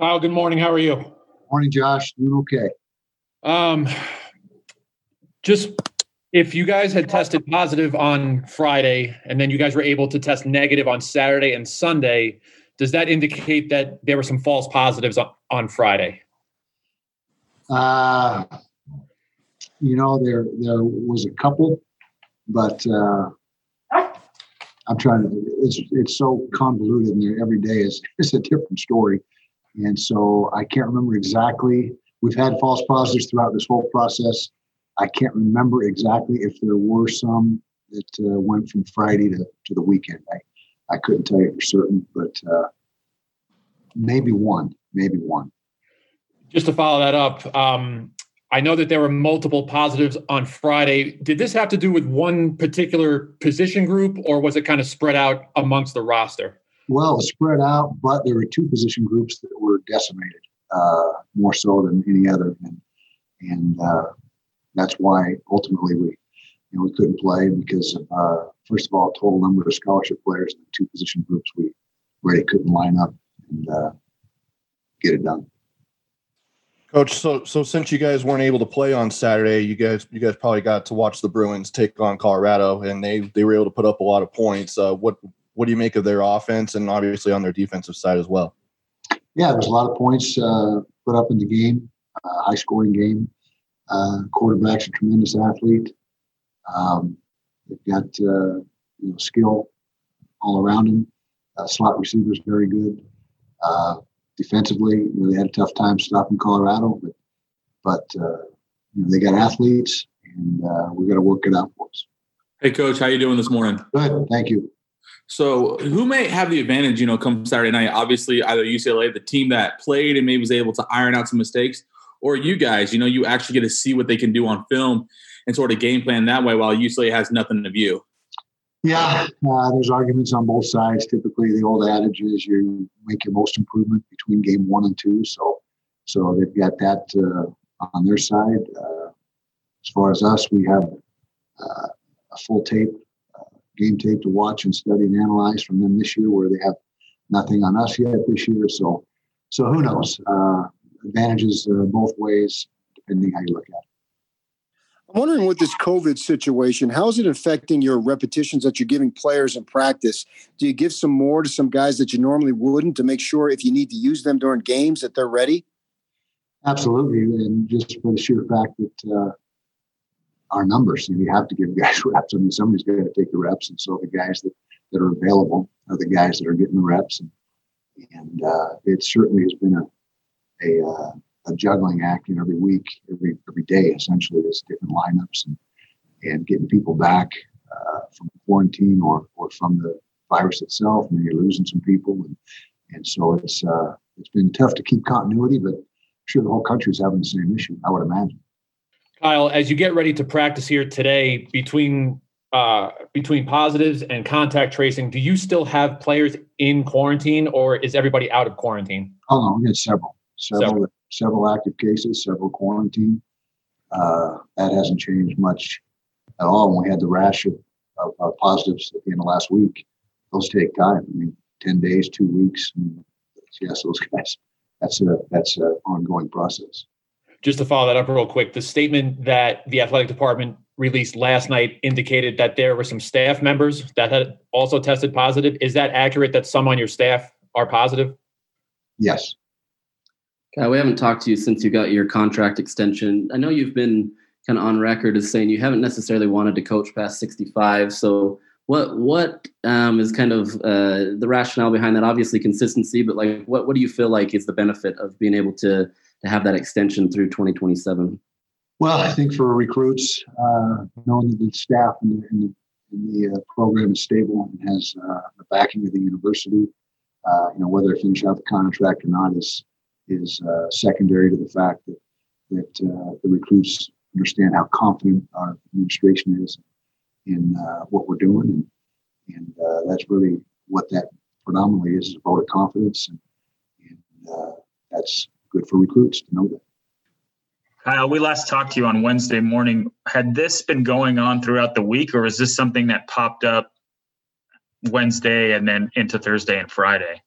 Kyle, good morning. How are you? Morning, Josh. Doing okay. Um, just if you guys had tested positive on Friday and then you guys were able to test negative on Saturday and Sunday, does that indicate that there were some false positives on, on Friday? Uh, you know, there there was a couple, but uh, I'm trying to. It's it's so convoluted, and there every day is is a different story, and so I can't remember exactly. We've had false positives throughout this whole process. I can't remember exactly if there were some that uh, went from Friday to, to the weekend. I, I couldn't tell you for certain, but uh, maybe one, maybe one. Just to follow that up, um, I know that there were multiple positives on Friday. Did this have to do with one particular position group, or was it kind of spread out amongst the roster? Well, spread out, but there were two position groups that were decimated uh, more so than any other, and, and uh, that's why ultimately we you know we couldn't play because of, uh, first of all total number of scholarship players in the two position groups we really couldn't line up and uh, get it done. Coach, so so since you guys weren't able to play on Saturday, you guys you guys probably got to watch the Bruins take on Colorado, and they they were able to put up a lot of points. Uh, what what do you make of their offense, and obviously on their defensive side as well? Yeah, there's a lot of points uh, put up in the game, uh, high scoring game. Uh, quarterback's a tremendous athlete. Um, they've got uh, you know skill all around him. Uh, slot receivers very good. Uh, defensively, you know, they had a tough time stopping Colorado, but but uh, you know, they got athletes, and uh, we got to work it out for us. Hey, coach, how you doing this morning? Good, thank you. So, who may have the advantage, you know, come Saturday night? Obviously, either UCLA, the team that played and maybe was able to iron out some mistakes, or you guys, you know, you actually get to see what they can do on film and sort of game plan that way while UCLA has nothing to view. Yeah, uh, there's arguments on both sides. Typically, the old adage is you make your most improvement between game one and two. So, so they've got that uh, on their side. Uh, as far as us, we have uh, a full tape, game tape to watch and study and analyze from them this year, where they have nothing on us yet this year. So, so who knows? Uh, advantages both ways, depending how you look at it. I'm wondering with this COVID situation, how is it affecting your repetitions that you're giving players in practice? Do you give some more to some guys that you normally wouldn't to make sure if you need to use them during games that they're ready? Absolutely, and just for the sheer fact that uh, our numbers, you, know, you have to give guys reps. I mean, somebody's got to take the reps, and so the guys that, that are available are the guys that are getting the reps, and, and uh, it certainly has been a a uh, a juggling act, you know, every week, every every day, essentially, is different lineups and and getting people back uh, from quarantine or or from the virus itself. And you're losing some people, and and so it's uh, it's been tough to keep continuity. But sure the whole country is having the same issue. I would imagine. Kyle, as you get ready to practice here today, between uh, between positives and contact tracing, do you still have players in quarantine, or is everybody out of quarantine? Oh no, we got several, several, several several active cases, several quarantine. Uh, that hasn't changed much at all. When we had the rash of, of, of, positives at the end of last week, those take time. I mean, ten days, two weeks. yes, those guys. That's a that's an ongoing process. Just to follow that up real quick, the statement that the athletic department released last night indicated that there were some staff members that had also tested positive. Is that accurate? That some on your staff are positive? Yes. Kyle, we haven't talked to you since you got your contract extension. I know you've been kind of on record as saying you haven't necessarily wanted to coach past 65. So what what um, is kind of uh, the rationale behind that? Obviously consistency, but like what what do you feel like is the benefit of being able to to have that extension through 2027? Well, I think for recruits, uh, knowing that the staff in the, in the, in the uh, program is stable and has uh, the backing of the university, uh, you know whether they finish out the contract or not is is uh, secondary to the fact that that uh, the recruits understand how confident our administration is in what we're doing, and and that's really what that predominantly is: is a vote of confidence, and, and that's good for recruits to know that. Kyle, we last talked to you on Wednesday morning. Had this been going on throughout the week, or is this something that popped up Wednesday and then into Thursday and Friday?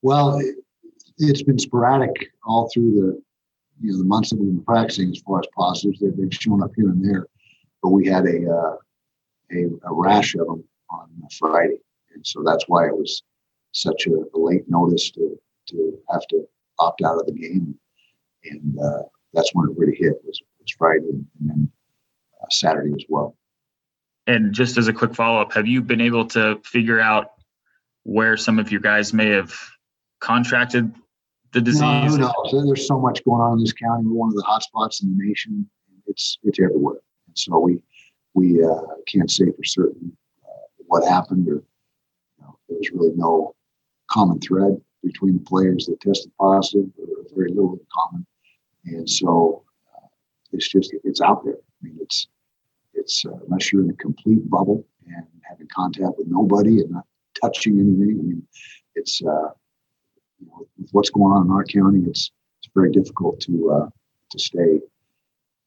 Well, it's been sporadic all through the you know the months that we've been practicing as far as positives. They've, they've shown up here and there, but we had a uh, a, a, rash of them on Friday, and so that's why it was such a, a, late notice to to have to opt out of the game, and uh, that's when it really hit was, was Friday and then uh, Saturday as well. And just as a quick follow up, have you been able to figure out where some of your guys may have contracted the disease? No, knows? There's so much going on in this county. We're one of the hot spots in the nation. It's it's everywhere, and so we we uh, can't say for certain uh, what happened or you know, there's really no common thread between the players that tested positive or very little in common, and so uh, it's just it's out there. I mean, it's it's uh, unless you're in a complete bubble and having contact with nobody and not touching anything. I mean, it's uh, you know, with what's going on in our county, it's it's very difficult to uh, to stay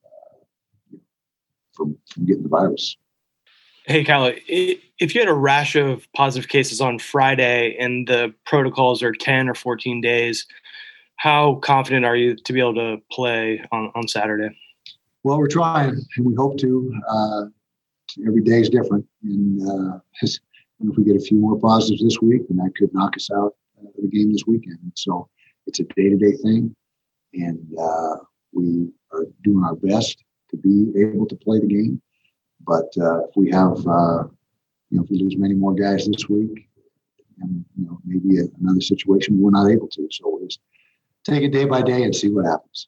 uh, from from getting the virus. Hey, Kyle, if you had a rash of positive cases on Friday and the protocols are 10 or 14 days, how confident are you to be able to play on, on Saturday? Well, we're trying, and we hope to. Uh, every day is different, and uh, if we get a few more positives this week, then that could knock us out of the game this weekend. So it's a day-to-day thing, and uh, we are doing our best to be able to play the game. But uh, if we have, uh, you know, if we lose many more guys this week, and you know, maybe a, another situation we're not able to. So we'll just take it day by day and see what happens.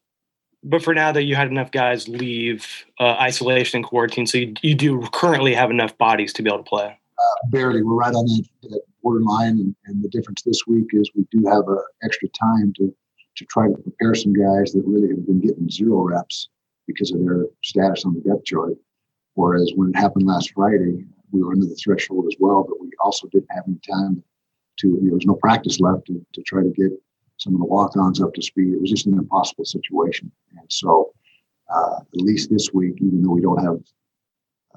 But for now, that you had enough guys leave uh, isolation and quarantine, so you, you do currently have enough bodies to be able to play. Uh, barely, we're right on that, that borderline, and, and, the difference this week is we do have a extra time to to try to prepare some guys that really have been getting zero reps because of their status on the depth chart. Whereas when it happened last Friday, we were under the threshold as well, but we also didn't have any time to, there was no practice left to, to try to get some of the walk-ons up to speed. It was just an impossible situation. And so, uh, at least this week, even though we don't have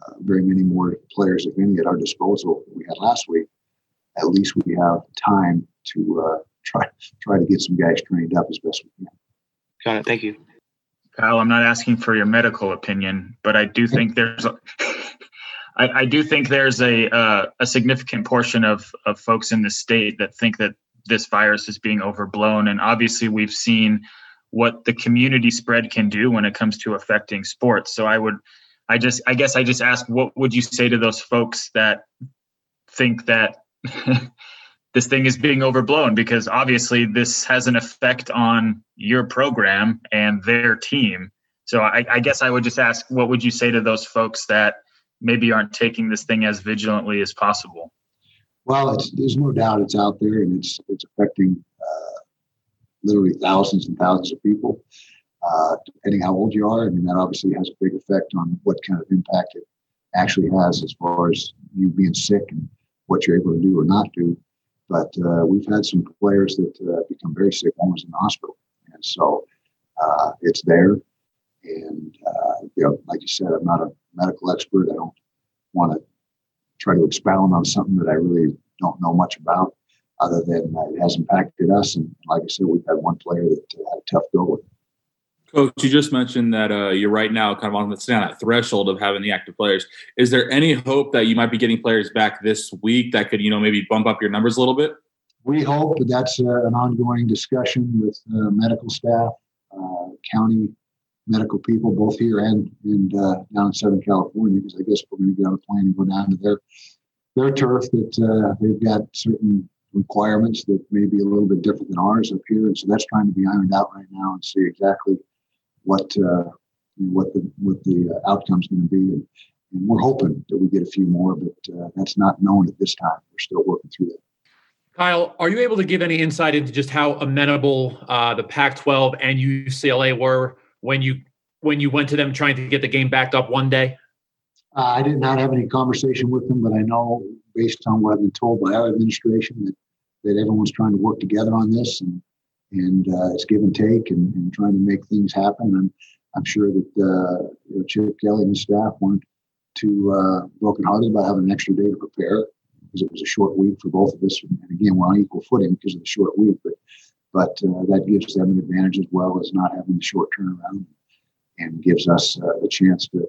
uh, very many more players, if any, at our disposal than we had last week, at least we have time to uh, try try to get some guys trained up as best we can. Got it. Thank you. Kyle, I'm not asking for your medical opinion, but I do think there's a, I, I do think there's a uh, a significant portion of of folks in the state that think that this virus is being overblown, and obviously we've seen what the community spread can do when it comes to affecting sports. So I would, I just, I guess I just ask, what would you say to those folks that think that this thing is being overblown because obviously this has an effect on your program and their team. So I, I, guess I would just ask, what would you say to those folks that maybe aren't taking this thing as vigilantly as possible? Well, there's no doubt it's out there and it's it's affecting uh, literally thousands and thousands of people. Uh, depending how old you are, I mean that obviously has a big effect on what kind of impact it actually has as far as you being sick and what you're able to do or not do. But uh, we've had some players that uh, become very sick, almost in the hospital, and so uh, it's there. And uh, you know, like you said, I'm not a medical expert. I don't want to try to expound on something that I really don't know much about, other than it has impacted us. And like I said, we've had one player that had a tough go with it. Coach, you just mentioned that uh, you're right now kind of on, the, on that threshold of having the active players. Is there any hope that you might be getting players back this week that could, you know, maybe bump up your numbers a little bit? We hope, but that's uh, an ongoing discussion with uh, medical staff, uh, county medical people, both here and, and uh, down in Southern California, because I guess we're going to get on a plane and go down to their their turf that uh, they've got certain requirements that may be a little bit different than ours up here, and so that's trying to be ironed out right now and see exactly what uh, you know, what the what the uh, outcome's going to be. And, and, we're hoping that we get a few more, but uh, that's not known at this time. We're still working through that. Kyle, are you able to give any insight into just how amenable uh, the Pac-12 and UCLA were when you when you went to them trying to get the game backed up one day? Uh, I did not have any conversation with them, but I know based on what I've been told by our administration that that everyone's trying to work together on this and and uh, it's give and take and, and, trying to make things happen. And I'm sure that uh, Chip Kelly and his staff weren't too uh, brokenhearted about having an extra day to prepare because it was a short week for both of us. And again, we're on equal footing because of the short week. But but uh, that gives them an advantage as well as not having the short turnaround and gives us uh, a chance to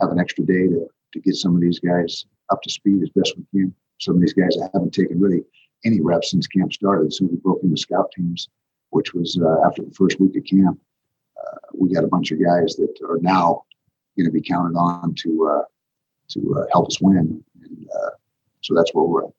have an extra day to, to get some of these guys up to speed as best we can. Some of these guys haven't taken really any reps since camp started. As we broke into scout teams, which was uh, after the first week of camp, uh, we got a bunch of guys that are now going to be counted on to uh, to uh, help us win. And uh, so that's where we're at.